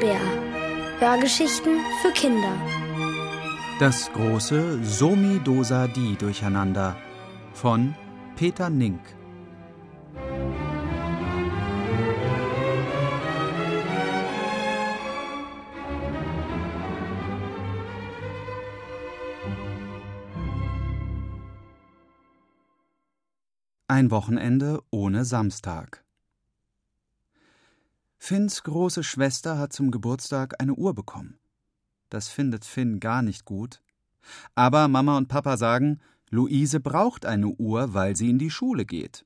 Bär. Hörgeschichten für Kinder. Das große Somi Dosa Di Durcheinander von Peter Nink. Ein Wochenende ohne Samstag. Finns große Schwester hat zum Geburtstag eine Uhr bekommen. Das findet Finn gar nicht gut. Aber Mama und Papa sagen, Luise braucht eine Uhr, weil sie in die Schule geht.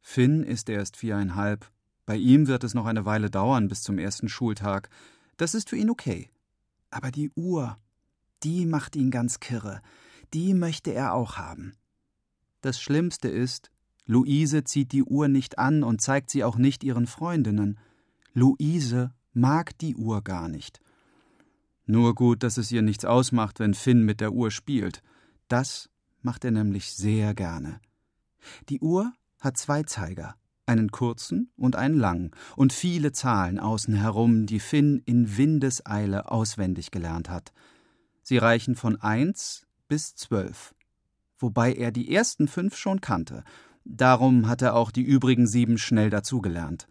Finn ist erst viereinhalb. Bei ihm wird es noch eine Weile dauern bis zum ersten Schultag. Das ist für ihn okay. Aber die Uhr, die macht ihn ganz kirre. Die möchte er auch haben. Das Schlimmste ist, Luise zieht die Uhr nicht an und zeigt sie auch nicht ihren Freundinnen. Luise mag die Uhr gar nicht. Nur gut, dass es ihr nichts ausmacht, wenn Finn mit der Uhr spielt. Das macht er nämlich sehr gerne. Die Uhr hat zwei Zeiger, einen kurzen und einen langen, und viele Zahlen außen herum, die Finn in Windeseile auswendig gelernt hat. Sie reichen von eins bis zwölf, wobei er die ersten fünf schon kannte. Darum hat er auch die übrigen sieben schnell dazugelernt.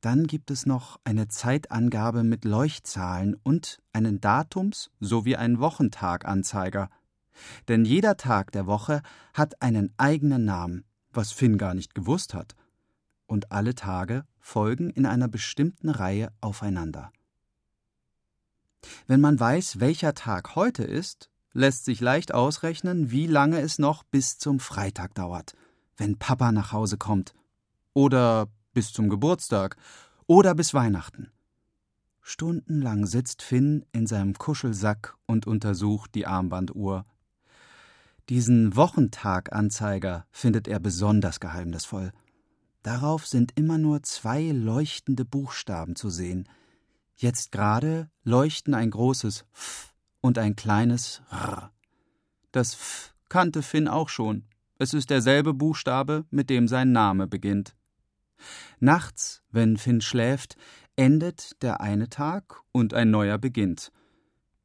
Dann gibt es noch eine Zeitangabe mit Leuchtzahlen und einen Datums- sowie einen Wochentaganzeiger. Denn jeder Tag der Woche hat einen eigenen Namen, was Finn gar nicht gewusst hat. Und alle Tage folgen in einer bestimmten Reihe aufeinander. Wenn man weiß, welcher Tag heute ist, lässt sich leicht ausrechnen, wie lange es noch bis zum Freitag dauert, wenn Papa nach Hause kommt. Oder bis zum Geburtstag oder bis Weihnachten. Stundenlang sitzt Finn in seinem Kuschelsack und untersucht die Armbanduhr. Diesen Wochentaganzeiger findet er besonders geheimnisvoll. Darauf sind immer nur zwei leuchtende Buchstaben zu sehen. Jetzt gerade leuchten ein großes F und ein kleines R. Das F kannte Finn auch schon. Es ist derselbe Buchstabe, mit dem sein Name beginnt. Nachts, wenn Finn schläft, endet der eine Tag und ein neuer beginnt.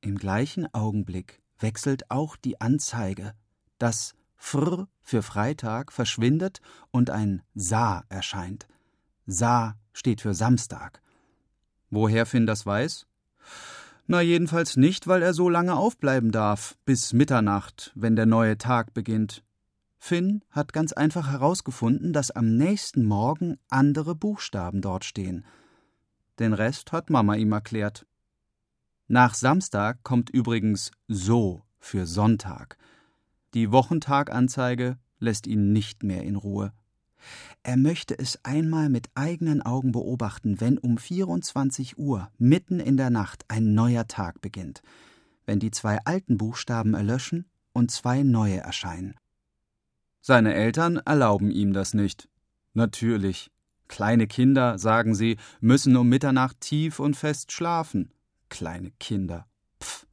Im gleichen Augenblick wechselt auch die Anzeige. Das Fr für Freitag verschwindet und ein Sa erscheint. Sa steht für Samstag. Woher Finn das weiß? Na, jedenfalls nicht, weil er so lange aufbleiben darf, bis Mitternacht, wenn der neue Tag beginnt. Finn hat ganz einfach herausgefunden, dass am nächsten Morgen andere Buchstaben dort stehen. Den Rest hat Mama ihm erklärt. Nach Samstag kommt übrigens so für Sonntag. Die Wochentaganzeige lässt ihn nicht mehr in Ruhe. Er möchte es einmal mit eigenen Augen beobachten, wenn um 24 Uhr mitten in der Nacht ein neuer Tag beginnt, wenn die zwei alten Buchstaben erlöschen und zwei neue erscheinen. Seine Eltern erlauben ihm das nicht. Natürlich. Kleine Kinder, sagen sie, müssen um Mitternacht tief und fest schlafen. Kleine Kinder. Pff.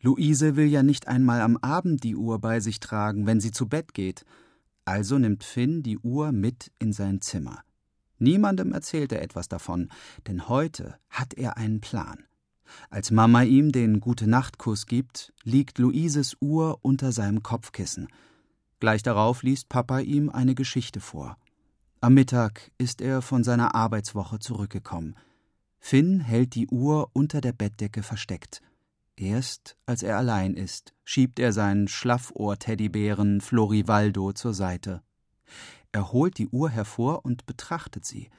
Luise will ja nicht einmal am Abend die Uhr bei sich tragen, wenn sie zu Bett geht. Also nimmt Finn die Uhr mit in sein Zimmer. Niemandem erzählt er etwas davon, denn heute hat er einen Plan. Als Mama ihm den Gute-Nacht-Kuss gibt, liegt Luises Uhr unter seinem Kopfkissen. Gleich darauf liest Papa ihm eine Geschichte vor. Am Mittag ist er von seiner Arbeitswoche zurückgekommen. Finn hält die Uhr unter der Bettdecke versteckt. Erst als er allein ist, schiebt er seinen Schlaffohr-Teddybären Florivaldo zur Seite. Er holt die Uhr hervor und betrachtet sie.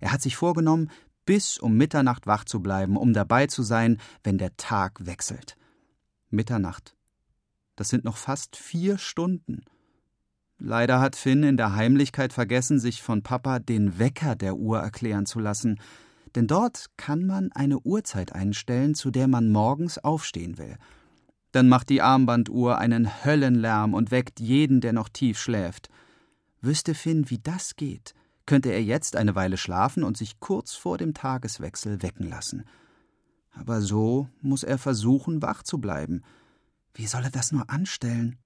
Er hat sich vorgenommen, bis um Mitternacht wach zu bleiben, um dabei zu sein, wenn der Tag wechselt. Mitternacht. Das sind noch fast vier Stunden. Leider hat Finn in der Heimlichkeit vergessen, sich von Papa den Wecker der Uhr erklären zu lassen, denn dort kann man eine Uhrzeit einstellen, zu der man morgens aufstehen will. Dann macht die Armbanduhr einen Höllenlärm und weckt jeden, der noch tief schläft. Wüsste Finn, wie das geht, könnte er jetzt eine Weile schlafen und sich kurz vor dem Tageswechsel wecken lassen. Aber so muss er versuchen, wach zu bleiben. Wie soll er das nur anstellen?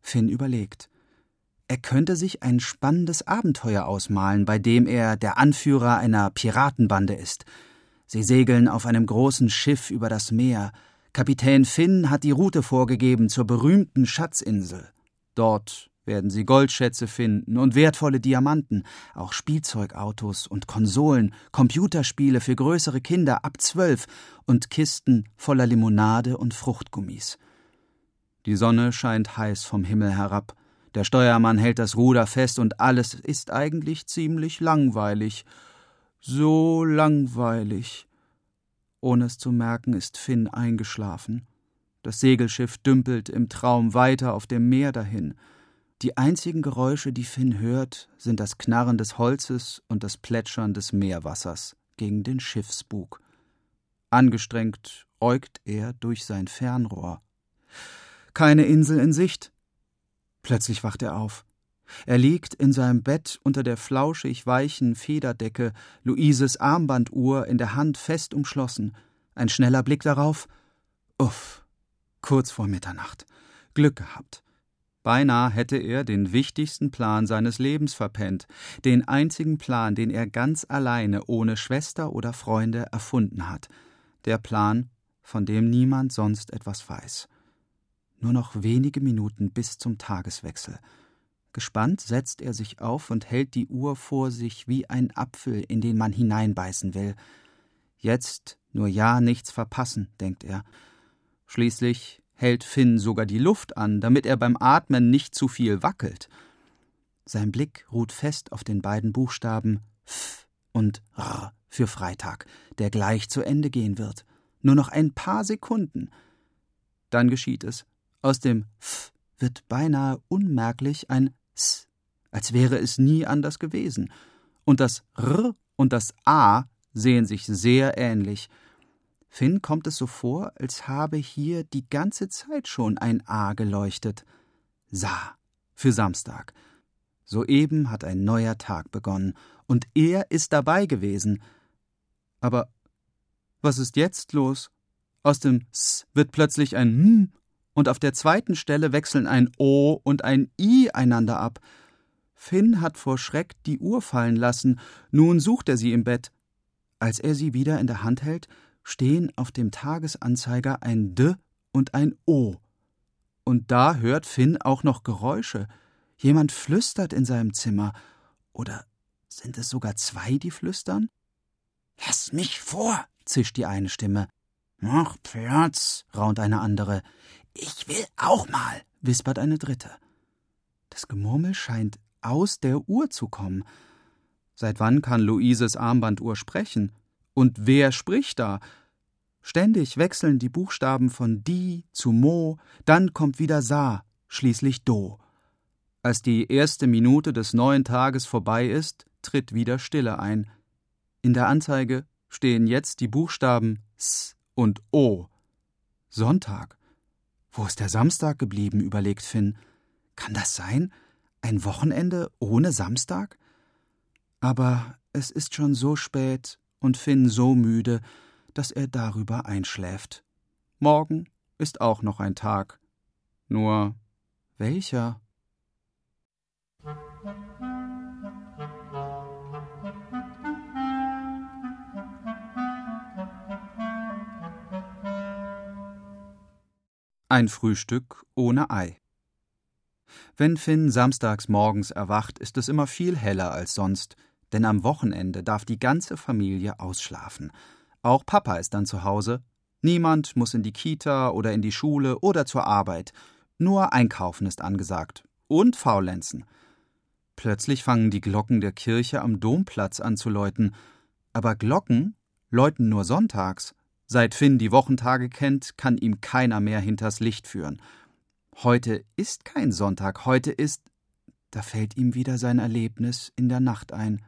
Finn überlegt. Er könnte sich ein spannendes Abenteuer ausmalen, bei dem er der Anführer einer Piratenbande ist. Sie segeln auf einem großen Schiff über das Meer. Kapitän Finn hat die Route vorgegeben zur berühmten Schatzinsel. Dort werden sie Goldschätze finden und wertvolle Diamanten, auch Spielzeugautos und Konsolen, Computerspiele für größere Kinder ab zwölf und Kisten voller Limonade und Fruchtgummis. Die Sonne scheint heiß vom Himmel herab. Der Steuermann hält das Ruder fest und alles ist eigentlich ziemlich langweilig. So langweilig. Ohne es zu merken, ist Finn eingeschlafen. Das Segelschiff dümpelt im Traum weiter auf dem Meer dahin. Die einzigen Geräusche, die Finn hört, sind das Knarren des Holzes und das Plätschern des Meerwassers gegen den Schiffsbug. Angestrengt äugt er durch sein Fernrohr. Keine Insel in Sicht. Plötzlich wacht er auf. Er liegt in seinem Bett unter der flauschig weichen Federdecke, Luises Armbanduhr in der Hand fest umschlossen. Ein schneller Blick darauf. Uff, kurz vor Mitternacht. Glück gehabt. Beinahe hätte er den wichtigsten Plan seines Lebens verpennt, den einzigen Plan, den er ganz alleine ohne Schwester oder Freunde erfunden hat, der Plan, von dem niemand sonst etwas weiß. Nur noch wenige Minuten bis zum Tageswechsel. Gespannt setzt er sich auf und hält die Uhr vor sich wie ein Apfel, in den man hineinbeißen will. Jetzt nur ja nichts verpassen, denkt er. Schließlich hält Finn sogar die Luft an, damit er beim Atmen nicht zu viel wackelt. Sein Blick ruht fest auf den beiden Buchstaben F und R für Freitag, der gleich zu Ende gehen wird. Nur noch ein paar Sekunden. Dann geschieht es. Aus dem F wird beinahe unmerklich ein S, als wäre es nie anders gewesen. Und das R und das A sehen sich sehr ähnlich. Finn kommt es so vor, als habe hier die ganze Zeit schon ein A geleuchtet. Sa für Samstag. Soeben hat ein neuer Tag begonnen, und er ist dabei gewesen. Aber was ist jetzt los? Aus dem S wird plötzlich ein M, und auf der zweiten Stelle wechseln ein O und ein I einander ab. Finn hat vor Schreck die Uhr fallen lassen, nun sucht er sie im Bett. Als er sie wieder in der Hand hält, stehen auf dem Tagesanzeiger ein D und ein O. Und da hört Finn auch noch Geräusche. Jemand flüstert in seinem Zimmer. Oder sind es sogar zwei, die flüstern? Lass mich vor, zischt die eine Stimme. Mach Platz, raunt eine andere. Ich will auch mal, wispert eine dritte. Das Gemurmel scheint aus der Uhr zu kommen. Seit wann kann Luises Armbanduhr sprechen? Und wer spricht da? Ständig wechseln die Buchstaben von Di zu Mo, dann kommt wieder Sa, schließlich Do. Als die erste Minute des neuen Tages vorbei ist, tritt wieder Stille ein. In der Anzeige stehen jetzt die Buchstaben S und O. Sonntag. Wo ist der Samstag geblieben? überlegt Finn. Kann das sein? Ein Wochenende ohne Samstag? Aber es ist schon so spät und Finn so müde, dass er darüber einschläft. Morgen ist auch noch ein Tag. Nur welcher? Ein Frühstück ohne Ei. Wenn Finn samstags morgens erwacht, ist es immer viel heller als sonst, denn am Wochenende darf die ganze Familie ausschlafen. Auch Papa ist dann zu Hause. Niemand muss in die Kita oder in die Schule oder zur Arbeit. Nur Einkaufen ist angesagt. Und Faulenzen. Plötzlich fangen die Glocken der Kirche am Domplatz an zu läuten. Aber Glocken läuten nur sonntags. Seit Finn die Wochentage kennt, kann ihm keiner mehr hinters Licht führen. Heute ist kein Sonntag, heute ist. Da fällt ihm wieder sein Erlebnis in der Nacht ein.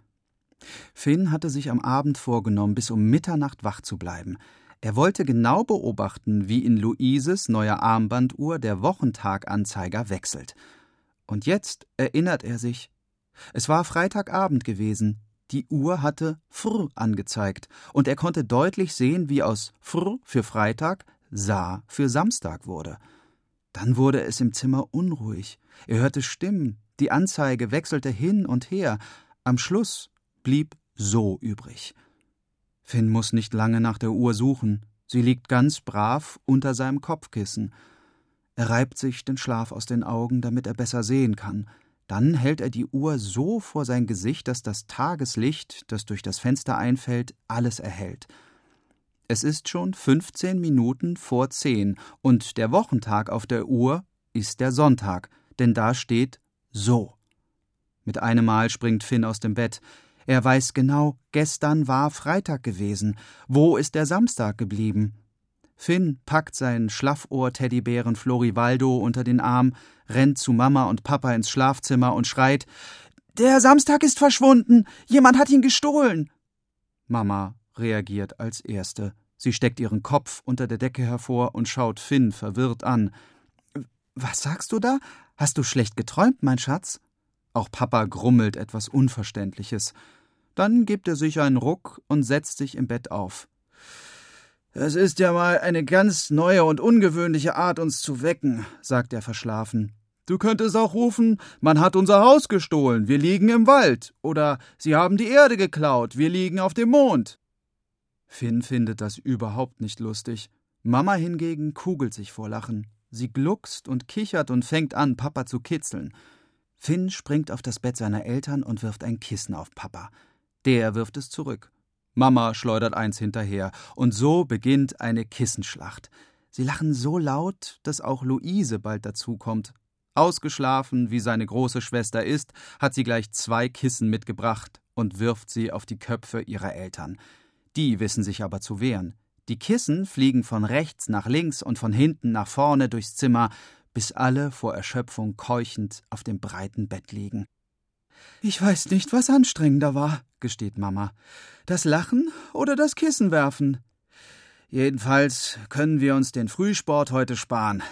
Finn hatte sich am Abend vorgenommen, bis um Mitternacht wach zu bleiben. Er wollte genau beobachten, wie in Luises neuer Armbanduhr der Wochentaganzeiger wechselt. Und jetzt erinnert er sich. Es war Freitagabend gewesen. Die Uhr hatte Fr angezeigt, und er konnte deutlich sehen, wie aus Fr für Freitag Sa für Samstag wurde. Dann wurde es im Zimmer unruhig. Er hörte Stimmen, die Anzeige wechselte hin und her. Am Schluss blieb so übrig. Finn muss nicht lange nach der Uhr suchen. Sie liegt ganz brav unter seinem Kopfkissen. Er reibt sich den Schlaf aus den Augen, damit er besser sehen kann. Dann hält er die Uhr so vor sein Gesicht, dass das Tageslicht, das durch das Fenster einfällt, alles erhellt. Es ist schon 15 Minuten vor zehn und der Wochentag auf der Uhr ist der Sonntag, denn da steht so. Mit einem Mal springt Finn aus dem Bett. Er weiß genau, gestern war Freitag gewesen. Wo ist der Samstag geblieben? Finn packt seinen Schlaffohr-Teddybären Florivaldo unter den Arm, rennt zu Mama und Papa ins Schlafzimmer und schreit: Der Samstag ist verschwunden! Jemand hat ihn gestohlen! Mama reagiert als Erste. Sie steckt ihren Kopf unter der Decke hervor und schaut Finn verwirrt an. Was sagst du da? Hast du schlecht geträumt, mein Schatz? Auch Papa grummelt etwas Unverständliches. Dann gibt er sich einen Ruck und setzt sich im Bett auf. Es ist ja mal eine ganz neue und ungewöhnliche Art, uns zu wecken, sagt er verschlafen. Du könntest auch rufen, man hat unser Haus gestohlen, wir liegen im Wald, oder sie haben die Erde geklaut, wir liegen auf dem Mond. Finn findet das überhaupt nicht lustig. Mama hingegen kugelt sich vor Lachen. Sie gluckst und kichert und fängt an, Papa zu kitzeln. Finn springt auf das Bett seiner Eltern und wirft ein Kissen auf Papa. Der wirft es zurück. Mama schleudert eins hinterher, und so beginnt eine Kissenschlacht. Sie lachen so laut, dass auch Luise bald dazukommt. Ausgeschlafen, wie seine große Schwester ist, hat sie gleich zwei Kissen mitgebracht und wirft sie auf die Köpfe ihrer Eltern. Die wissen sich aber zu wehren. Die Kissen fliegen von rechts nach links und von hinten nach vorne durchs Zimmer, bis alle vor Erschöpfung keuchend auf dem breiten Bett liegen. Ich weiß nicht, was anstrengender war, gesteht Mama. Das Lachen oder das Kissen werfen? Jedenfalls können wir uns den Frühsport heute sparen.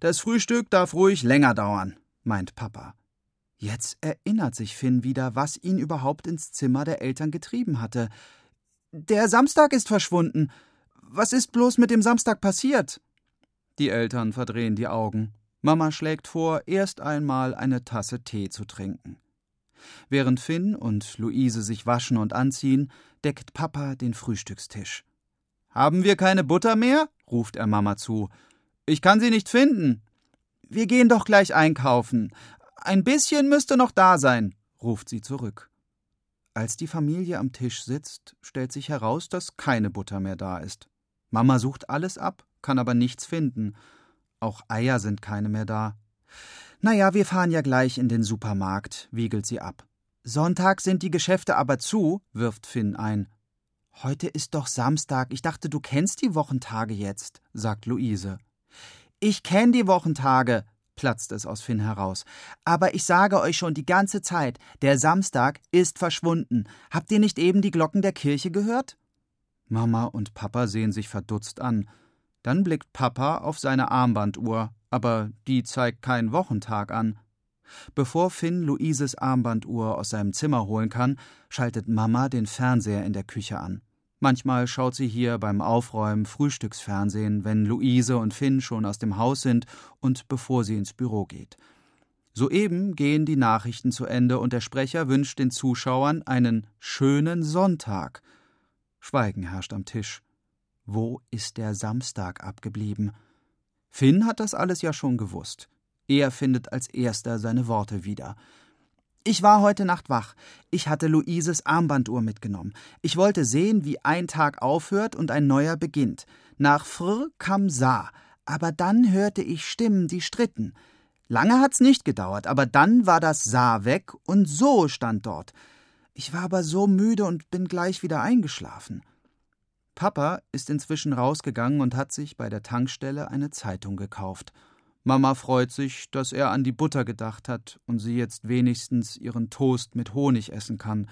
Das Frühstück darf ruhig länger dauern, meint Papa. Jetzt erinnert sich Finn wieder, was ihn überhaupt ins Zimmer der Eltern getrieben hatte. Der Samstag ist verschwunden. Was ist bloß mit dem Samstag passiert? Die Eltern verdrehen die Augen. Mama schlägt vor, erst einmal eine Tasse Tee zu trinken. Während Finn und Luise sich waschen und anziehen, deckt Papa den Frühstückstisch. Haben wir keine Butter mehr? ruft er Mama zu. Ich kann sie nicht finden. Wir gehen doch gleich einkaufen. Ein bisschen müsste noch da sein, ruft sie zurück. Als die Familie am Tisch sitzt, stellt sich heraus, dass keine Butter mehr da ist. Mama sucht alles ab, kann aber nichts finden. Auch Eier sind keine mehr da. Na ja, wir fahren ja gleich in den Supermarkt, wiegelt sie ab. Sonntag sind die Geschäfte aber zu, wirft Finn ein. Heute ist doch Samstag, ich dachte, du kennst die Wochentage jetzt, sagt Luise. Ich kenn die Wochentage, platzt es aus Finn heraus. Aber ich sage euch schon die ganze Zeit, der Samstag ist verschwunden. Habt ihr nicht eben die Glocken der Kirche gehört? Mama und Papa sehen sich verdutzt an. Dann blickt Papa auf seine Armbanduhr aber die zeigt keinen Wochentag an. Bevor Finn Luises Armbanduhr aus seinem Zimmer holen kann, schaltet Mama den Fernseher in der Küche an. Manchmal schaut sie hier beim Aufräumen Frühstücksfernsehen, wenn Luise und Finn schon aus dem Haus sind und bevor sie ins Büro geht. Soeben gehen die Nachrichten zu Ende und der Sprecher wünscht den Zuschauern einen schönen Sonntag. Schweigen herrscht am Tisch. Wo ist der Samstag abgeblieben? Finn hat das alles ja schon gewusst. Er findet als erster seine Worte wieder. Ich war heute Nacht wach. Ich hatte Luises Armbanduhr mitgenommen. Ich wollte sehen, wie ein Tag aufhört und ein neuer beginnt. Nach Fr kam Sa, aber dann hörte ich Stimmen, die stritten. Lange hat's nicht gedauert, aber dann war das Sa weg und so stand dort. Ich war aber so müde und bin gleich wieder eingeschlafen. Papa ist inzwischen rausgegangen und hat sich bei der Tankstelle eine Zeitung gekauft. Mama freut sich, dass er an die Butter gedacht hat und sie jetzt wenigstens ihren Toast mit Honig essen kann.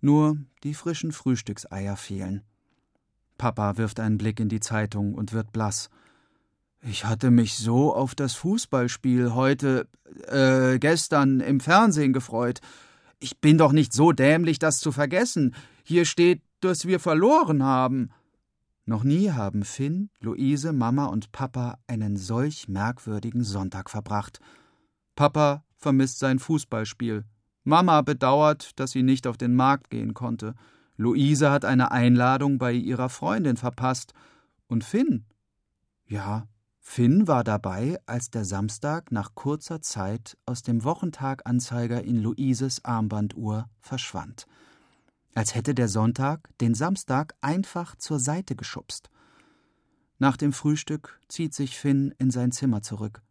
Nur die frischen Frühstückseier fehlen. Papa wirft einen Blick in die Zeitung und wird blass. Ich hatte mich so auf das Fußballspiel heute, äh, gestern im Fernsehen gefreut. Ich bin doch nicht so dämlich, das zu vergessen. Hier steht dass wir verloren haben. Noch nie haben Finn, Luise, Mama und Papa einen solch merkwürdigen Sonntag verbracht. Papa vermisst sein Fußballspiel. Mama bedauert, dass sie nicht auf den Markt gehen konnte. Luise hat eine Einladung bei ihrer Freundin verpasst. Und Finn? Ja, Finn war dabei, als der Samstag nach kurzer Zeit aus dem Wochentaganzeiger in Luises Armbanduhr verschwand. Als hätte der Sonntag den Samstag einfach zur Seite geschubst. Nach dem Frühstück zieht sich Finn in sein Zimmer zurück.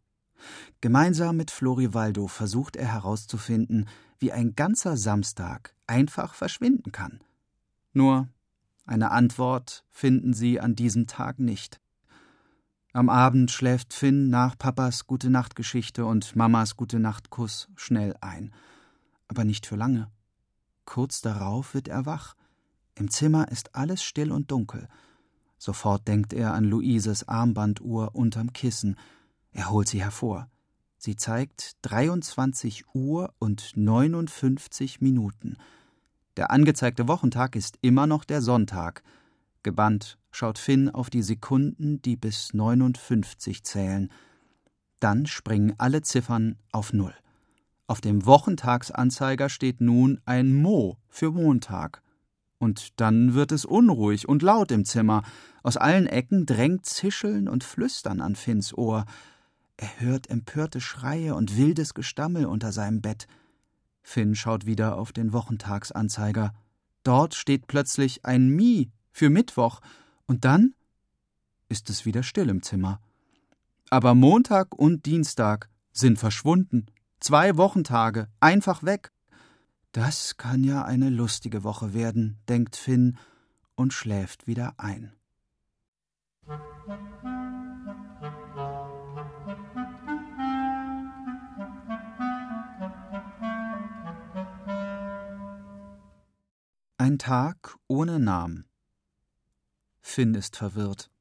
Gemeinsam mit Florivaldo versucht er herauszufinden, wie ein ganzer Samstag einfach verschwinden kann. Nur eine Antwort finden sie an diesem Tag nicht. Am Abend schläft Finn nach Papas Gute-Nacht-Geschichte und Mamas Gute-Nacht-Kuss schnell ein. Aber nicht für lange. Kurz darauf wird er wach. Im Zimmer ist alles still und dunkel. Sofort denkt er an Luises Armbanduhr unterm Kissen. Er holt sie hervor. Sie zeigt 23 Uhr und 59 Minuten. Der angezeigte Wochentag ist immer noch der Sonntag. Gebannt schaut Finn auf die Sekunden, die bis 59 zählen. Dann springen alle Ziffern auf Null. Auf dem Wochentagsanzeiger steht nun ein Mo für Montag. Und dann wird es unruhig und laut im Zimmer. Aus allen Ecken drängt Zischeln und Flüstern an Finns Ohr. Er hört empörte Schreie und wildes Gestammel unter seinem Bett. Finn schaut wieder auf den Wochentagsanzeiger. Dort steht plötzlich ein Mi für Mittwoch, und dann ist es wieder still im Zimmer. Aber Montag und Dienstag sind verschwunden. Zwei Wochentage, einfach weg. Das kann ja eine lustige Woche werden, denkt Finn und schläft wieder ein. Ein Tag ohne Namen. Finn ist verwirrt.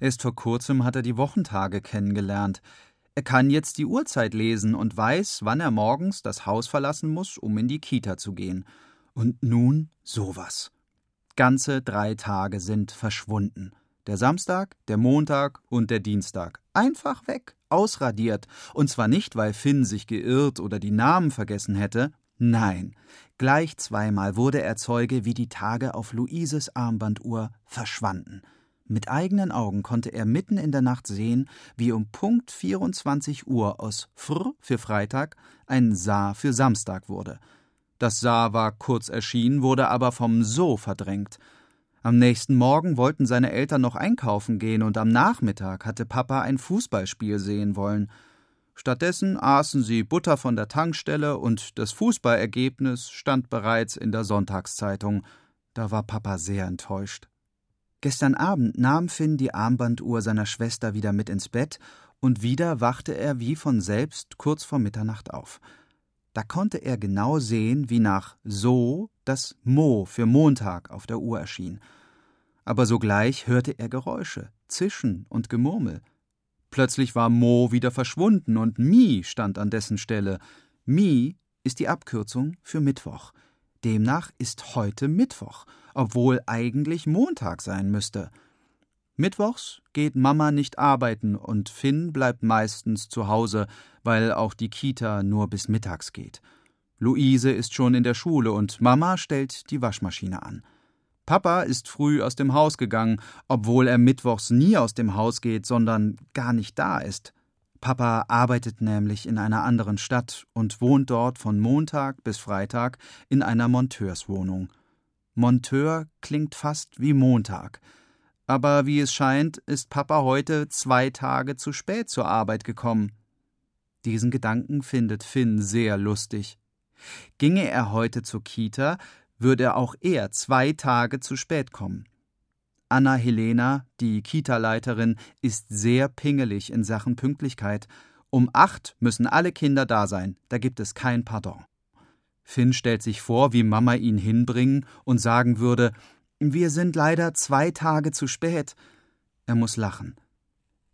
Erst vor kurzem hat er die Wochentage kennengelernt. Er kann jetzt die Uhrzeit lesen und weiß, wann er morgens das Haus verlassen muss, um in die Kita zu gehen. Und nun sowas. Ganze drei Tage sind verschwunden. Der Samstag, der Montag und der Dienstag. Einfach weg, ausradiert. Und zwar nicht, weil Finn sich geirrt oder die Namen vergessen hätte. Nein, Gleich zweimal wurde er Zeuge, wie die Tage auf Luises Armbanduhr verschwanden. Mit eigenen Augen konnte er mitten in der Nacht sehen, wie um Punkt 24 Uhr aus Fr für Freitag ein Sa für Samstag wurde. Das Sa war kurz erschienen, wurde aber vom So verdrängt. Am nächsten Morgen wollten seine Eltern noch einkaufen gehen und am Nachmittag hatte Papa ein Fußballspiel sehen wollen. Stattdessen aßen sie Butter von der Tankstelle und das Fußballergebnis stand bereits in der Sonntagszeitung. Da war Papa sehr enttäuscht. Gestern Abend nahm Finn die Armbanduhr seiner Schwester wieder mit ins Bett und wieder wachte er wie von selbst kurz vor Mitternacht auf. Da konnte er genau sehen, wie nach so das Mo für Montag auf der Uhr erschien. Aber sogleich hörte er Geräusche, Zischen und Gemurmel. Plötzlich war Mo wieder verschwunden und Mi stand an dessen Stelle. Mi ist die Abkürzung für Mittwoch. Demnach ist heute Mittwoch, obwohl eigentlich Montag sein müsste. Mittwochs geht Mama nicht arbeiten und Finn bleibt meistens zu Hause, weil auch die Kita nur bis mittags geht. Luise ist schon in der Schule und Mama stellt die Waschmaschine an. Papa ist früh aus dem Haus gegangen, obwohl er mittwochs nie aus dem Haus geht, sondern gar nicht da ist. Papa arbeitet nämlich in einer anderen Stadt und wohnt dort von Montag bis Freitag in einer Monteurswohnung. Monteur klingt fast wie Montag. Aber wie es scheint, ist Papa heute zwei Tage zu spät zur Arbeit gekommen. Diesen Gedanken findet Finn sehr lustig. Ginge er heute zur Kita, würde auch er zwei Tage zu spät kommen. Anna Helena, die Kita-Leiterin, ist sehr pingelig in Sachen Pünktlichkeit. Um acht müssen alle Kinder da sein, da gibt es kein Pardon. Finn stellt sich vor, wie Mama ihn hinbringen und sagen würde, wir sind leider zwei Tage zu spät. Er muss lachen.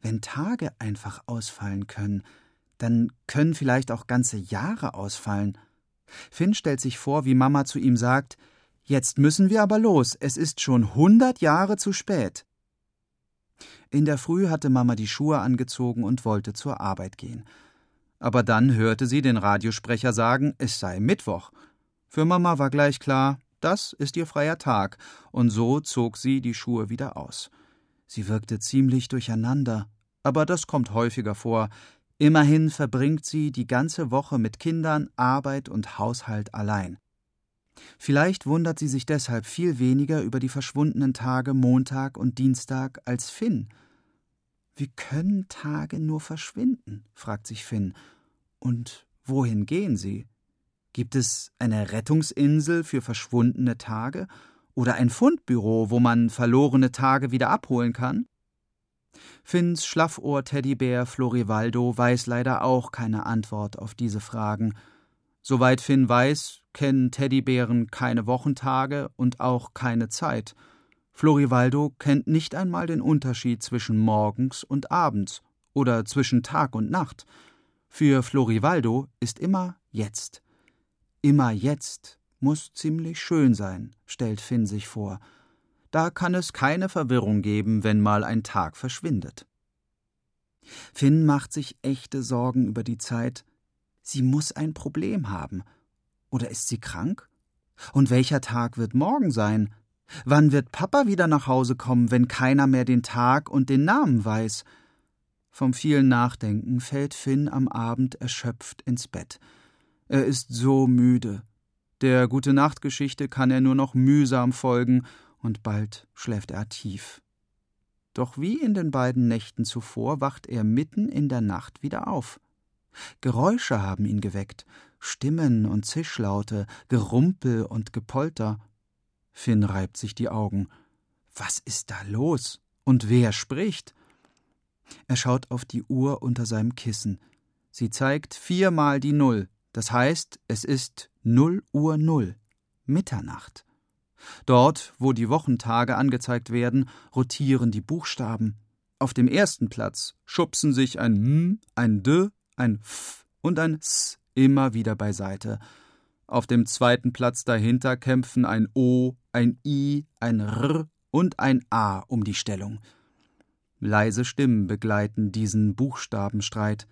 Wenn Tage einfach ausfallen können, dann können vielleicht auch ganze Jahre ausfallen. Finn stellt sich vor, wie Mama zu ihm sagt: Jetzt müssen wir aber los, es ist schon hundert Jahre zu spät. In der Früh hatte Mama die Schuhe angezogen und wollte zur Arbeit gehen. Aber dann hörte sie den Radiosprecher sagen, es sei Mittwoch. Für Mama war gleich klar, das ist ihr freier Tag, und so zog sie die Schuhe wieder aus. Sie wirkte ziemlich durcheinander, aber das kommt häufiger vor. Immerhin verbringt sie die ganze Woche mit Kindern, Arbeit und Haushalt allein. Vielleicht wundert sie sich deshalb viel weniger über die verschwundenen Tage Montag und Dienstag als Finn. Wie können Tage nur verschwinden? fragt sich Finn. Und wohin gehen sie? Gibt es eine Rettungsinsel für verschwundene Tage oder ein Fundbüro, wo man verlorene Tage wieder abholen kann? Finns Schlaffohr-Teddybär Florivaldo weiß leider auch keine Antwort auf diese Fragen. Soweit Finn weiß, kennen Teddybären keine Wochentage und auch keine Zeit. Florivaldo kennt nicht einmal den Unterschied zwischen morgens und abends oder zwischen Tag und Nacht. Für Florivaldo ist immer jetzt. Immer jetzt muss ziemlich schön sein, stellt Finn sich vor. Da kann es keine Verwirrung geben, wenn mal ein Tag verschwindet. Finn macht sich echte Sorgen über die Zeit. Sie muss ein Problem haben. Oder ist sie krank? Und welcher Tag wird morgen sein? Wann wird Papa wieder nach Hause kommen, wenn keiner mehr den Tag und den Namen weiß? Vom vielen Nachdenken fällt Finn am Abend erschöpft ins Bett. Er ist so müde. Der gute Nachtgeschichte kann er nur noch mühsam folgen, und bald schläft er tief. Doch wie in den beiden Nächten zuvor wacht er mitten in der Nacht wieder auf. Geräusche haben ihn geweckt, Stimmen und Zischlaute, Gerumpel und Gepolter. Finn reibt sich die Augen. Was ist da los? Und wer spricht? Er schaut auf die Uhr unter seinem Kissen. Sie zeigt viermal die Null. Das heißt, es ist null Uhr null, Mitternacht. Dort, wo die Wochentage angezeigt werden, rotieren die Buchstaben. Auf dem ersten Platz schubsen sich ein M, ein D, ein F und ein S immer wieder beiseite. Auf dem zweiten Platz dahinter kämpfen ein O, ein I, ein R und ein A um die Stellung. Leise Stimmen begleiten diesen Buchstabenstreit.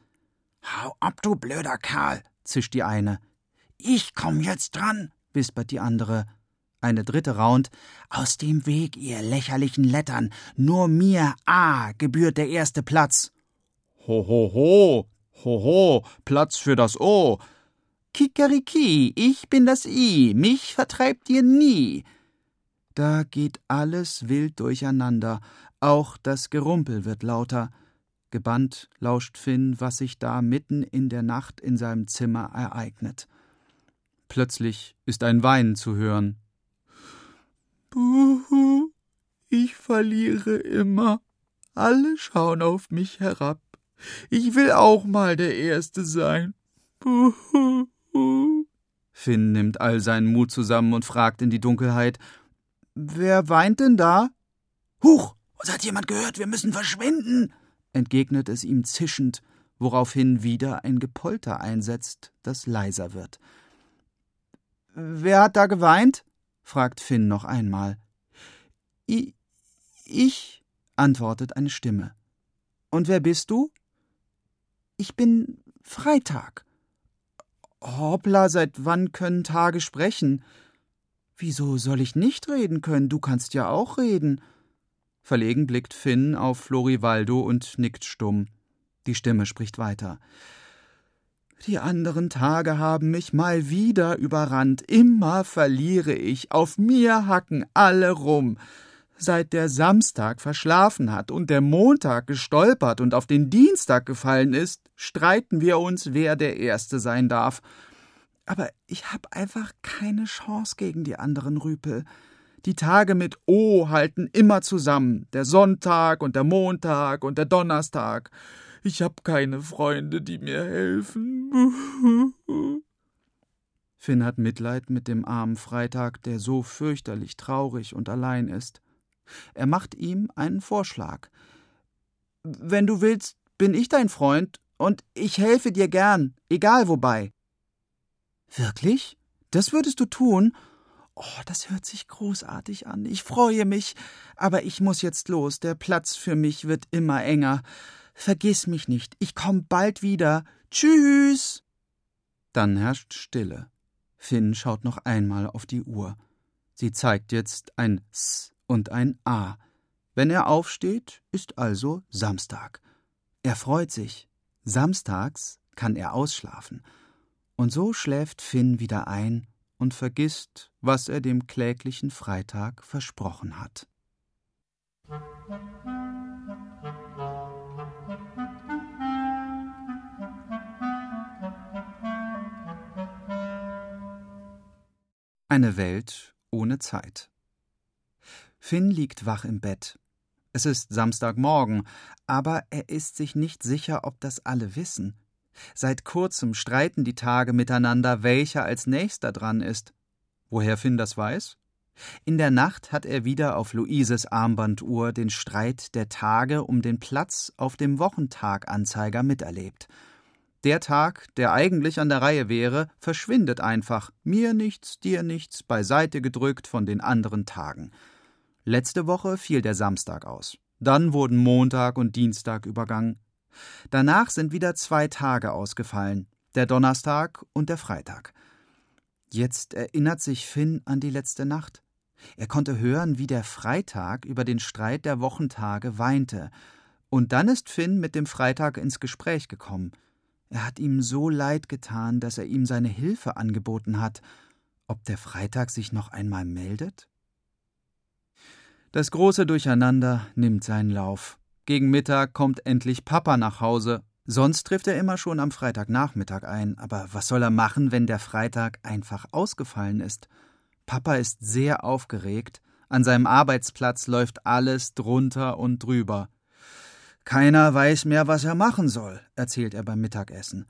Hau ab, du blöder Kerl, zischt die eine. Ich komm jetzt dran, wispert die andere. Eine dritte raunt. Aus dem Weg, ihr lächerlichen Lettern. Nur mir, A, gebührt der erste Platz. Ho, ho, ho, ho, ho, Platz für das O. Kikeriki, ich bin das I, mich vertreibt ihr nie. Da geht alles wild durcheinander, auch das Gerumpel wird lauter. Gebannt lauscht Finn, was sich da mitten in der Nacht in seinem Zimmer ereignet. Plötzlich ist ein Weinen zu hören. Buhu, ich verliere immer. Alle schauen auf mich herab. Ich will auch mal der Erste sein. Finn nimmt all seinen Mut zusammen und fragt in die Dunkelheit: Wer weint denn da? Huch, uns hat jemand gehört, wir müssen verschwinden entgegnet es ihm zischend, woraufhin wieder ein Gepolter einsetzt, das leiser wird. Wer hat da geweint? fragt Finn noch einmal. I ich, antwortet eine Stimme. Und wer bist du? Ich bin Freitag. Hoppla, seit wann können Tage sprechen? Wieso soll ich nicht reden können? Du kannst ja auch reden. Verlegen blickt Finn auf Florivaldo und nickt stumm. Die Stimme spricht weiter. Die anderen Tage haben mich mal wieder überrannt. Immer verliere ich. Auf mir hacken alle rum. Seit der Samstag verschlafen hat und der Montag gestolpert und auf den Dienstag gefallen ist, streiten wir uns, wer der Erste sein darf. Aber ich hab einfach keine Chance gegen die anderen Rüpel. Die Tage mit O halten immer zusammen, der Sonntag und der Montag und der Donnerstag. Ich hab keine Freunde, die mir helfen. Finn hat Mitleid mit dem armen Freitag, der so fürchterlich traurig und allein ist. Er macht ihm einen Vorschlag. Wenn du willst, bin ich dein Freund und ich helfe dir gern, egal wobei. Wirklich? Das würdest du tun? Oh, das hört sich großartig an. Ich freue mich. Aber ich muss jetzt los. Der Platz für mich wird immer enger. Vergiss mich nicht. Ich komm bald wieder. Tschüss. Dann herrscht Stille. Finn schaut noch einmal auf die Uhr. Sie zeigt jetzt ein S und ein A. Wenn er aufsteht, ist also Samstag. Er freut sich. Samstags kann er ausschlafen. Und so schläft Finn wieder ein und vergisst, was er dem kläglichen Freitag versprochen hat. Eine Welt ohne Zeit. Finn liegt wach im Bett. Es ist Samstagmorgen, aber er ist sich nicht sicher, ob das alle wissen. Seit kurzem streiten die Tage miteinander, welcher als nächster dran ist. Woher Finn das weiß? In der Nacht hat er wieder auf Luises Armbanduhr den Streit der Tage um den Platz auf dem Wochentaganzeiger miterlebt. Der Tag, der eigentlich an der Reihe wäre, verschwindet einfach, mir nichts, dir nichts, beiseite gedrückt von den anderen Tagen. Letzte Woche fiel der Samstag aus. Dann wurden Montag und Dienstag übergangen. Danach sind wieder zwei Tage ausgefallen, der Donnerstag und der Freitag. Jetzt erinnert sich Finn an die letzte Nacht. Er konnte hören, wie der Freitag über den Streit der Wochentage weinte. Und dann ist Finn mit dem Freitag ins Gespräch gekommen. Er hat ihm so leid getan, dass er ihm seine Hilfe angeboten hat. Ob der Freitag sich noch einmal meldet? Das große Durcheinander nimmt seinen Lauf. Gegen Mittag kommt endlich Papa nach Hause. Sonst trifft er immer schon am Freitagnachmittag ein. Aber was soll er machen, wenn der Freitag einfach ausgefallen ist? Papa ist sehr aufgeregt. An seinem Arbeitsplatz läuft alles drunter und drüber. Keiner weiß mehr, was er machen soll, erzählt er beim Mittagessen.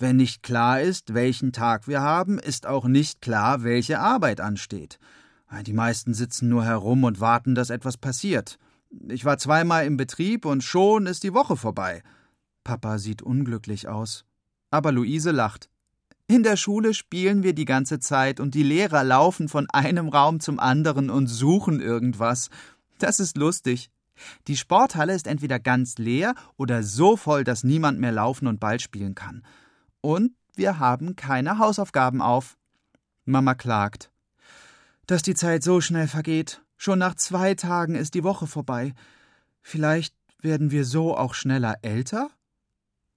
Wenn nicht klar ist, welchen Tag wir haben, ist auch nicht klar, welche Arbeit ansteht. Die meisten sitzen nur herum und warten, dass etwas passiert. Ich war zweimal im Betrieb und schon ist die Woche vorbei. Papa sieht unglücklich aus. Aber Luise lacht. In der Schule spielen wir die ganze Zeit und die Lehrer laufen von einem Raum zum anderen und suchen irgendwas. Das ist lustig. Die Sporthalle ist entweder ganz leer oder so voll, dass niemand mehr laufen und Ball spielen kann. Und wir haben keine Hausaufgaben auf. Mama klagt. Dass die Zeit so schnell vergeht. Schon nach zwei Tagen ist die Woche vorbei. Vielleicht werden wir so auch schneller älter?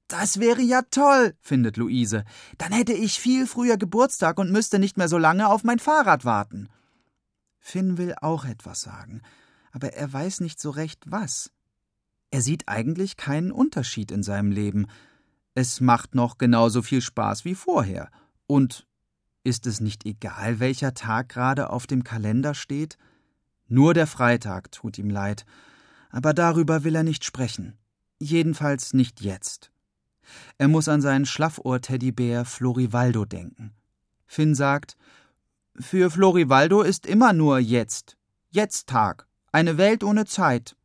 Das wäre ja toll, findet Luise. Dann hätte ich viel früher Geburtstag und müsste nicht mehr so lange auf mein Fahrrad warten. Finn will auch etwas sagen, aber er weiß nicht so recht was. Er sieht eigentlich keinen Unterschied in seinem Leben. Es macht noch genauso viel Spaß wie vorher. Und ist es nicht egal, welcher Tag gerade auf dem Kalender steht? Nur der Freitag tut ihm leid, aber darüber will er nicht sprechen. Jedenfalls nicht jetzt. Er muss an seinen Schlaffohr-Teddybär Florivaldo denken. Finn sagt: Für Florivaldo ist immer nur jetzt. Jetzt Tag. Eine Welt ohne Zeit.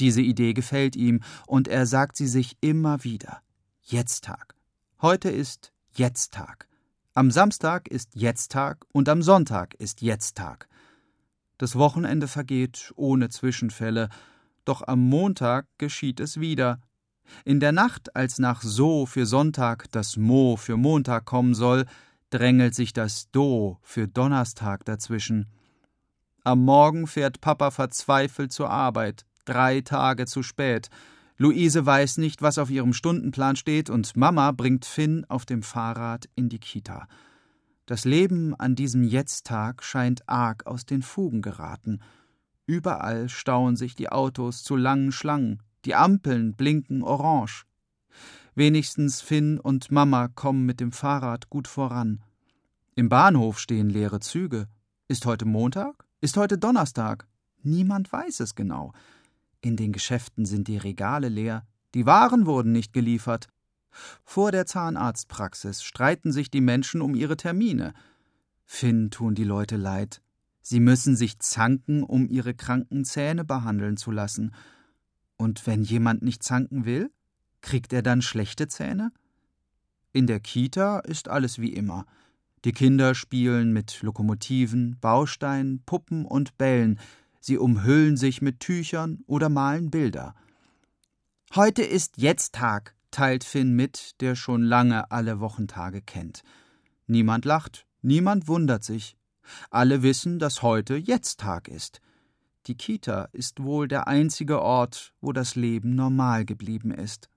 Diese Idee gefällt ihm und er sagt sie sich immer wieder. Jetzt Tag. Heute ist Jetzt Tag. Am Samstag ist Jetzt Tag und am Sonntag ist Jetzt Tag. Das Wochenende vergeht ohne Zwischenfälle, doch am Montag geschieht es wieder. In der Nacht, als nach So für Sonntag das Mo für Montag kommen soll, drängelt sich das Do für Donnerstag dazwischen. Am Morgen fährt Papa verzweifelt zur Arbeit, drei Tage zu spät. Luise weiß nicht, was auf ihrem Stundenplan steht, und Mama bringt Finn auf dem Fahrrad in die Kita. Das Leben an diesem Jetzttag scheint arg aus den Fugen geraten. Überall stauen sich die Autos zu langen Schlangen, die Ampeln blinken orange. Wenigstens Finn und Mama kommen mit dem Fahrrad gut voran. Im Bahnhof stehen leere Züge. Ist heute Montag? Ist heute Donnerstag? Niemand weiß es genau. In den Geschäften sind die Regale leer, die Waren wurden nicht geliefert, vor der Zahnarztpraxis streiten sich die Menschen um ihre Termine. Finn tun die Leute leid. Sie müssen sich zanken, um ihre kranken Zähne behandeln zu lassen. Und wenn jemand nicht zanken will, kriegt er dann schlechte Zähne? In der Kita ist alles wie immer. Die Kinder spielen mit Lokomotiven, Bausteinen, Puppen und Bällen. Sie umhüllen sich mit Tüchern oder malen Bilder. Heute ist jetzt Tag, teilt Finn mit, der schon lange alle Wochentage kennt. Niemand lacht, niemand wundert sich. Alle wissen, dass heute Jetzt-Tag ist. Die Kita ist wohl der einzige Ort, wo das Leben normal geblieben ist.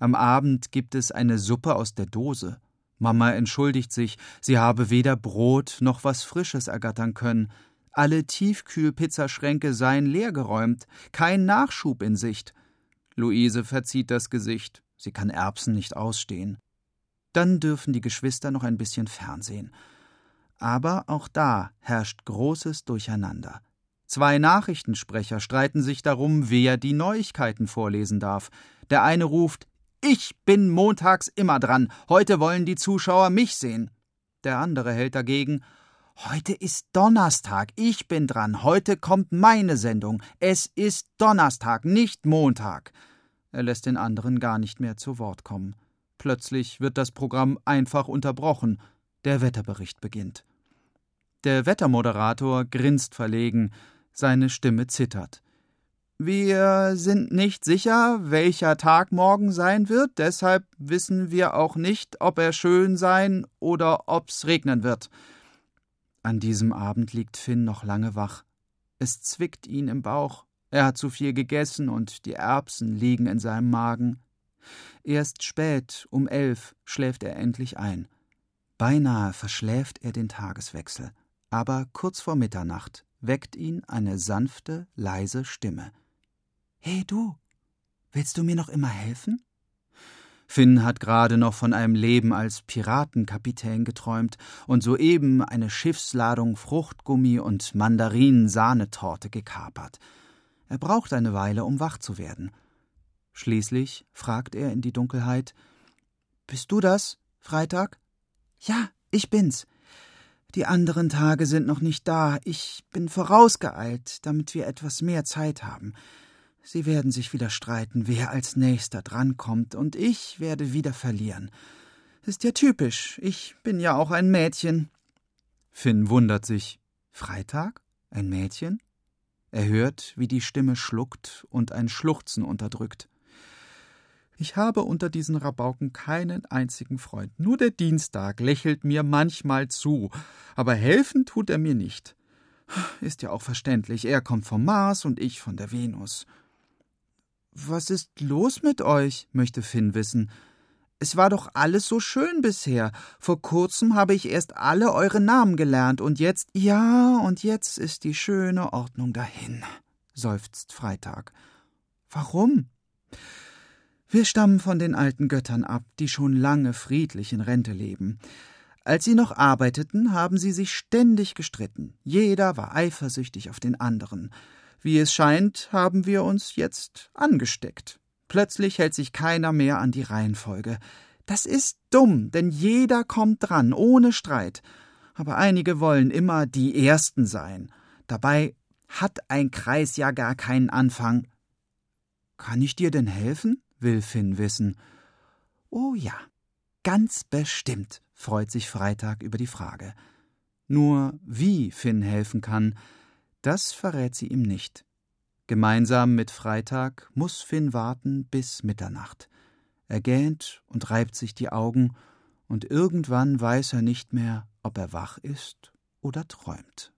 Am Abend gibt es eine Suppe aus der Dose. Mama entschuldigt sich, sie habe weder Brot noch was Frisches ergattern können. Alle Tiefkühlpizzaschränke seien leergeräumt, kein Nachschub in Sicht. Luise verzieht das Gesicht, sie kann Erbsen nicht ausstehen. Dann dürfen die Geschwister noch ein bisschen Fernsehen. Aber auch da herrscht großes Durcheinander. Zwei Nachrichtensprecher streiten sich darum, wer die Neuigkeiten vorlesen darf. Der eine ruft Ich bin montags immer dran, heute wollen die Zuschauer mich sehen. Der andere hält dagegen Heute ist Donnerstag, ich bin dran, heute kommt meine Sendung. Es ist Donnerstag, nicht Montag. Er lässt den anderen gar nicht mehr zu Wort kommen. Plötzlich wird das Programm einfach unterbrochen. Der Wetterbericht beginnt. Der Wettermoderator grinst verlegen, seine Stimme zittert. Wir sind nicht sicher, welcher Tag morgen sein wird, deshalb wissen wir auch nicht, ob er schön sein oder ob's regnen wird. An diesem Abend liegt Finn noch lange wach. Es zwickt ihn im Bauch. Er hat zu viel gegessen und die Erbsen liegen in seinem Magen. Erst spät, um elf, schläft er endlich ein. Beinahe verschläft er den Tageswechsel, aber kurz vor Mitternacht weckt ihn eine sanfte, leise Stimme. Hey du, willst du mir noch immer helfen? Finn hat gerade noch von einem Leben als Piratenkapitän geträumt und soeben eine Schiffsladung Fruchtgummi und Mandarinen-Sahnetorte gekapert. Er braucht eine Weile, um wach zu werden. Schließlich fragt er in die Dunkelheit: Bist du das, Freitag? Ja, ich bin's. Die anderen Tage sind noch nicht da. Ich bin vorausgeeilt, damit wir etwas mehr Zeit haben. Sie werden sich wieder streiten, wer als nächster drankommt, und ich werde wieder verlieren. Ist ja typisch, ich bin ja auch ein Mädchen. Finn wundert sich. Freitag? Ein Mädchen? Er hört, wie die Stimme schluckt und ein Schluchzen unterdrückt. Ich habe unter diesen Rabauken keinen einzigen Freund. Nur der Dienstag lächelt mir manchmal zu, aber helfen tut er mir nicht. Ist ja auch verständlich, er kommt vom Mars und ich von der Venus. Was ist los mit euch? möchte Finn wissen. Es war doch alles so schön bisher. Vor kurzem habe ich erst alle eure Namen gelernt und jetzt. Ja, und jetzt ist die schöne Ordnung dahin, seufzt Freitag. Warum? Wir stammen von den alten Göttern ab, die schon lange friedlich in Rente leben. Als sie noch arbeiteten, haben sie sich ständig gestritten. Jeder war eifersüchtig auf den anderen. Wie es scheint, haben wir uns jetzt angesteckt. Plötzlich hält sich keiner mehr an die Reihenfolge. Das ist dumm, denn jeder kommt dran, ohne Streit. Aber einige wollen immer die Ersten sein. Dabei hat ein Kreis ja gar keinen Anfang. Kann ich dir denn helfen? will Finn wissen. Oh ja, ganz bestimmt, freut sich Freitag über die Frage. Nur wie Finn helfen kann, das verrät sie ihm nicht. Gemeinsam mit Freitag muss Finn warten bis Mitternacht. Er gähnt und reibt sich die Augen, und irgendwann weiß er nicht mehr, ob er wach ist oder träumt.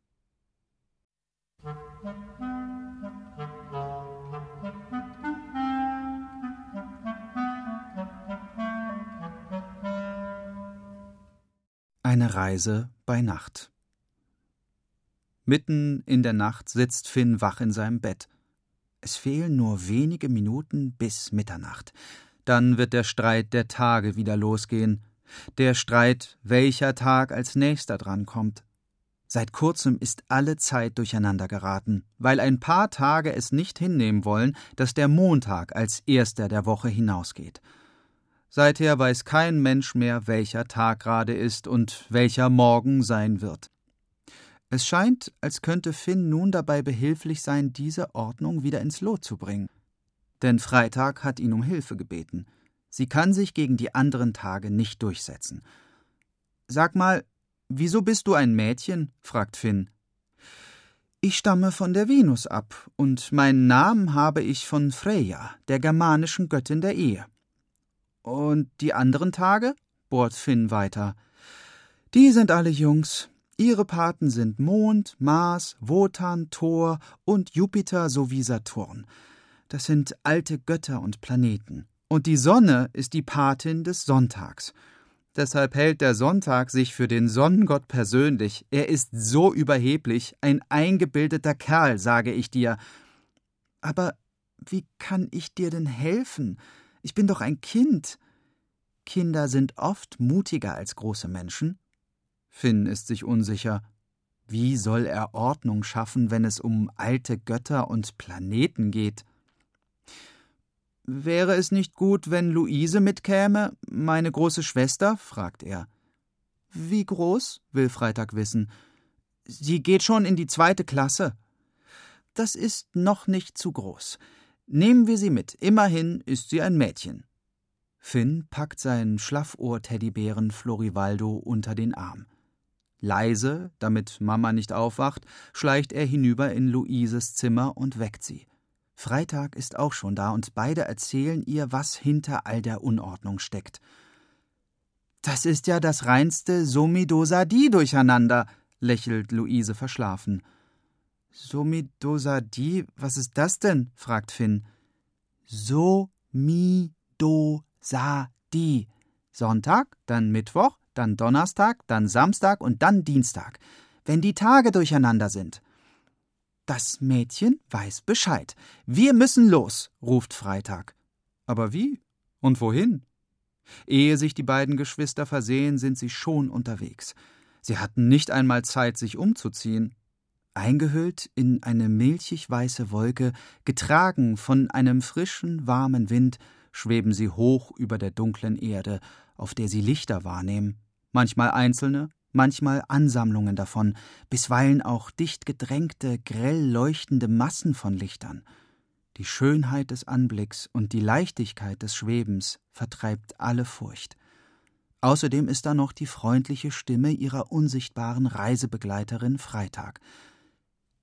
Eine Reise bei Nacht. Mitten in der Nacht sitzt Finn wach in seinem Bett. Es fehlen nur wenige Minuten bis Mitternacht. Dann wird der Streit der Tage wieder losgehen. Der Streit, welcher Tag als nächster drankommt. Seit kurzem ist alle Zeit durcheinander geraten, weil ein paar Tage es nicht hinnehmen wollen, dass der Montag als erster der Woche hinausgeht. Seither weiß kein Mensch mehr, welcher Tag gerade ist und welcher morgen sein wird. Es scheint, als könnte Finn nun dabei behilflich sein, diese Ordnung wieder ins Lot zu bringen. Denn Freitag hat ihn um Hilfe gebeten. Sie kann sich gegen die anderen Tage nicht durchsetzen. Sag mal, wieso bist du ein Mädchen? fragt Finn. Ich stamme von der Venus ab, und meinen Namen habe ich von Freya, der germanischen Göttin der Ehe. Und die anderen Tage? bohrt Finn weiter. Die sind alle Jungs. Ihre Paten sind Mond, Mars, Wotan, Thor und Jupiter sowie Saturn. Das sind alte Götter und Planeten. Und die Sonne ist die Patin des Sonntags. Deshalb hält der Sonntag sich für den Sonnengott persönlich. Er ist so überheblich, ein eingebildeter Kerl, sage ich dir. Aber wie kann ich dir denn helfen? Ich bin doch ein Kind. Kinder sind oft mutiger als große Menschen. Finn ist sich unsicher. Wie soll er Ordnung schaffen, wenn es um alte Götter und Planeten geht? Wäre es nicht gut, wenn Luise mitkäme, meine große Schwester? fragt er. Wie groß? will Freitag wissen. Sie geht schon in die zweite Klasse. Das ist noch nicht zu groß. Nehmen wir sie mit. Immerhin ist sie ein Mädchen. Finn packt seinen Schlaffohr-Teddybären Florivaldo unter den Arm. Leise, damit Mama nicht aufwacht, schleicht er hinüber in Luises Zimmer und weckt sie. Freitag ist auch schon da und beide erzählen ihr, was hinter all der Unordnung steckt. Das ist ja das reinste Somidosadi durcheinander, lächelt Luise verschlafen. Somidosadi, was ist das denn? fragt Finn. Somidosadi. Sonntag, dann Mittwoch, dann Donnerstag, dann Samstag und dann Dienstag. Wenn die Tage durcheinander sind. Das Mädchen weiß Bescheid. Wir müssen los, ruft Freitag. Aber wie? Und wohin? Ehe sich die beiden Geschwister versehen, sind sie schon unterwegs. Sie hatten nicht einmal Zeit, sich umzuziehen. Eingehüllt in eine milchig weiße Wolke, getragen von einem frischen, warmen Wind, schweben sie hoch über der dunklen Erde, auf der sie Lichter wahrnehmen, manchmal einzelne, manchmal Ansammlungen davon, bisweilen auch dicht gedrängte, grell leuchtende Massen von Lichtern. Die Schönheit des Anblicks und die Leichtigkeit des Schwebens vertreibt alle Furcht. Außerdem ist da noch die freundliche Stimme ihrer unsichtbaren Reisebegleiterin Freitag.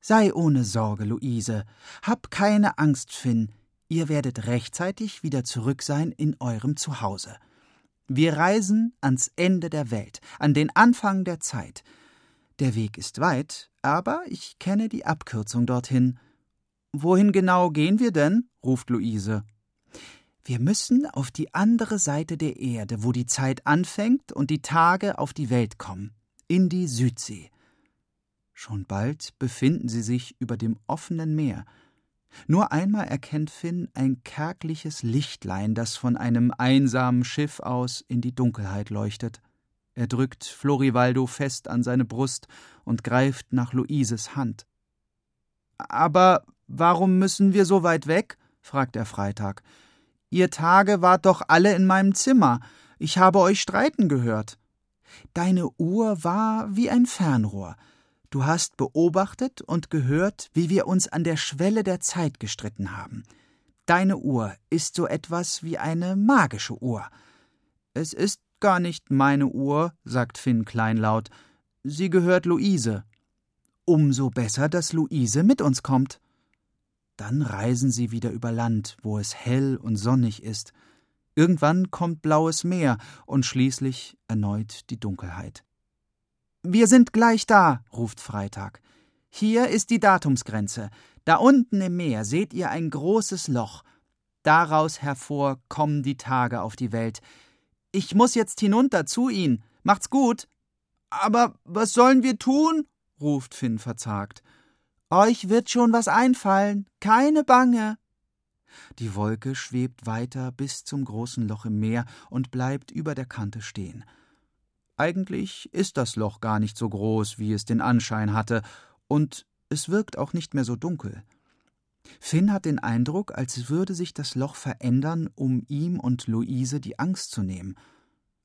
Sei ohne Sorge, Luise, hab keine Angst, Finn, ihr werdet rechtzeitig wieder zurück sein in eurem Zuhause. Wir reisen ans Ende der Welt, an den Anfang der Zeit. Der Weg ist weit, aber ich kenne die Abkürzung dorthin. Wohin genau gehen wir denn? ruft Luise. Wir müssen auf die andere Seite der Erde, wo die Zeit anfängt und die Tage auf die Welt kommen, in die Südsee. Schon bald befinden sie sich über dem offenen Meer, nur einmal erkennt Finn ein kärgliches Lichtlein, das von einem einsamen Schiff aus in die Dunkelheit leuchtet. Er drückt Florivaldo fest an seine Brust und greift nach Luises Hand. Aber warum müssen wir so weit weg? fragt er Freitag. Ihr Tage wart doch alle in meinem Zimmer. Ich habe euch streiten gehört. Deine Uhr war wie ein Fernrohr. Du hast beobachtet und gehört, wie wir uns an der Schwelle der Zeit gestritten haben. Deine Uhr ist so etwas wie eine magische Uhr. Es ist gar nicht meine Uhr, sagt Finn kleinlaut. Sie gehört Luise. Umso besser, dass Luise mit uns kommt. Dann reisen sie wieder über Land, wo es hell und sonnig ist. Irgendwann kommt blaues Meer und schließlich erneut die Dunkelheit. Wir sind gleich da, ruft Freitag. Hier ist die Datumsgrenze. Da unten im Meer seht ihr ein großes Loch. Daraus hervor kommen die Tage auf die Welt. Ich muss jetzt hinunter zu Ihnen. Macht's gut. Aber was sollen wir tun? ruft Finn verzagt. Euch wird schon was einfallen. Keine Bange. Die Wolke schwebt weiter bis zum großen Loch im Meer und bleibt über der Kante stehen. Eigentlich ist das Loch gar nicht so groß, wie es den Anschein hatte, und es wirkt auch nicht mehr so dunkel. Finn hat den Eindruck, als würde sich das Loch verändern, um ihm und Luise die Angst zu nehmen.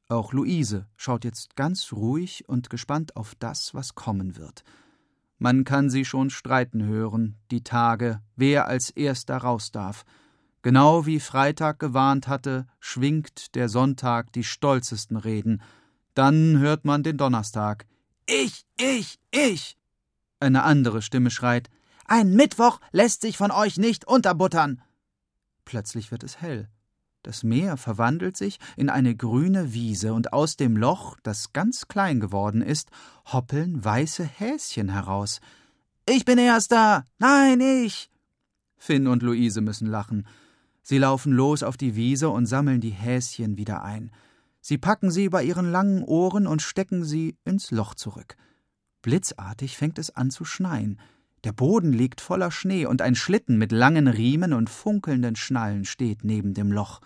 Auch Luise schaut jetzt ganz ruhig und gespannt auf das, was kommen wird. Man kann sie schon streiten hören, die Tage, wer als erster raus darf. Genau wie Freitag gewarnt hatte, schwingt der Sonntag die stolzesten Reden, dann hört man den Donnerstag. Ich, ich, ich. Eine andere Stimme schreit. Ein Mittwoch lässt sich von euch nicht unterbuttern. Plötzlich wird es hell. Das Meer verwandelt sich in eine grüne Wiese, und aus dem Loch, das ganz klein geworden ist, hoppeln weiße Häschen heraus. Ich bin Erster. Nein, ich. Finn und Luise müssen lachen. Sie laufen los auf die Wiese und sammeln die Häschen wieder ein. Sie packen sie bei ihren langen Ohren und stecken sie ins Loch zurück. Blitzartig fängt es an zu schneien. Der Boden liegt voller Schnee und ein Schlitten mit langen Riemen und funkelnden Schnallen steht neben dem Loch.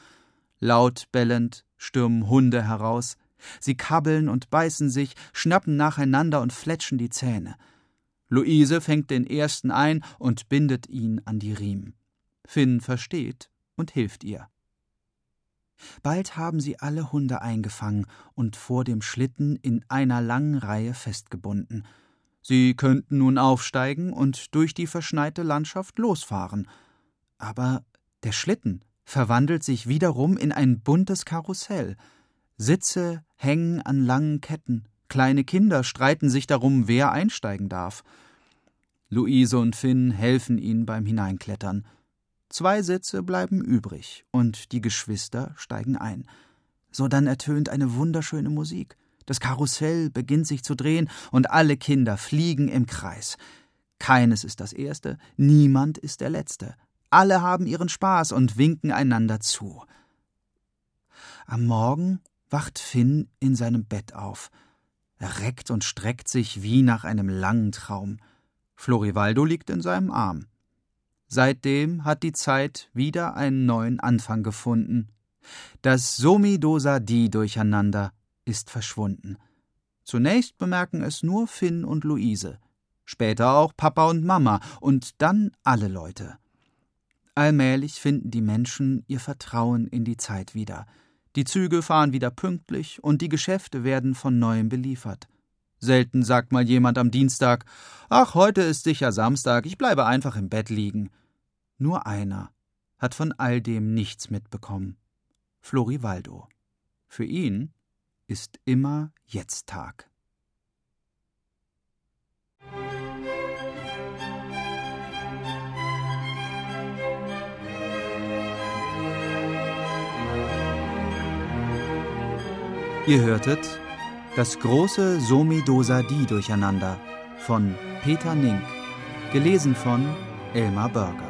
Laut bellend stürmen Hunde heraus. Sie kabbeln und beißen sich, schnappen nacheinander und fletschen die Zähne. Luise fängt den ersten ein und bindet ihn an die Riemen. Finn versteht und hilft ihr. Bald haben sie alle Hunde eingefangen und vor dem Schlitten in einer langen Reihe festgebunden. Sie könnten nun aufsteigen und durch die verschneite Landschaft losfahren. Aber der Schlitten verwandelt sich wiederum in ein buntes Karussell. Sitze hängen an langen Ketten, kleine Kinder streiten sich darum, wer einsteigen darf. Luise und Finn helfen ihnen beim Hineinklettern. Zwei Sitze bleiben übrig, und die Geschwister steigen ein. So dann ertönt eine wunderschöne Musik. Das Karussell beginnt sich zu drehen und alle Kinder fliegen im Kreis. Keines ist das Erste, niemand ist der Letzte. Alle haben ihren Spaß und winken einander zu. Am Morgen wacht Finn in seinem Bett auf. Er reckt und streckt sich wie nach einem langen Traum. Florivaldo liegt in seinem Arm. Seitdem hat die Zeit wieder einen neuen Anfang gefunden. Das Somi-Dosa-Di-Durcheinander ist verschwunden. Zunächst bemerken es nur Finn und Luise, später auch Papa und Mama und dann alle Leute. Allmählich finden die Menschen ihr Vertrauen in die Zeit wieder. Die Züge fahren wieder pünktlich und die Geschäfte werden von neuem beliefert. Selten sagt mal jemand am Dienstag: Ach, heute ist sicher Samstag, ich bleibe einfach im Bett liegen. Nur einer hat von all dem nichts mitbekommen: Florivaldo. Für ihn ist immer jetzt Tag. Ihr hörtet das große Somi-Dosa-Di-Durcheinander von Peter Nink, gelesen von Elmar Börger.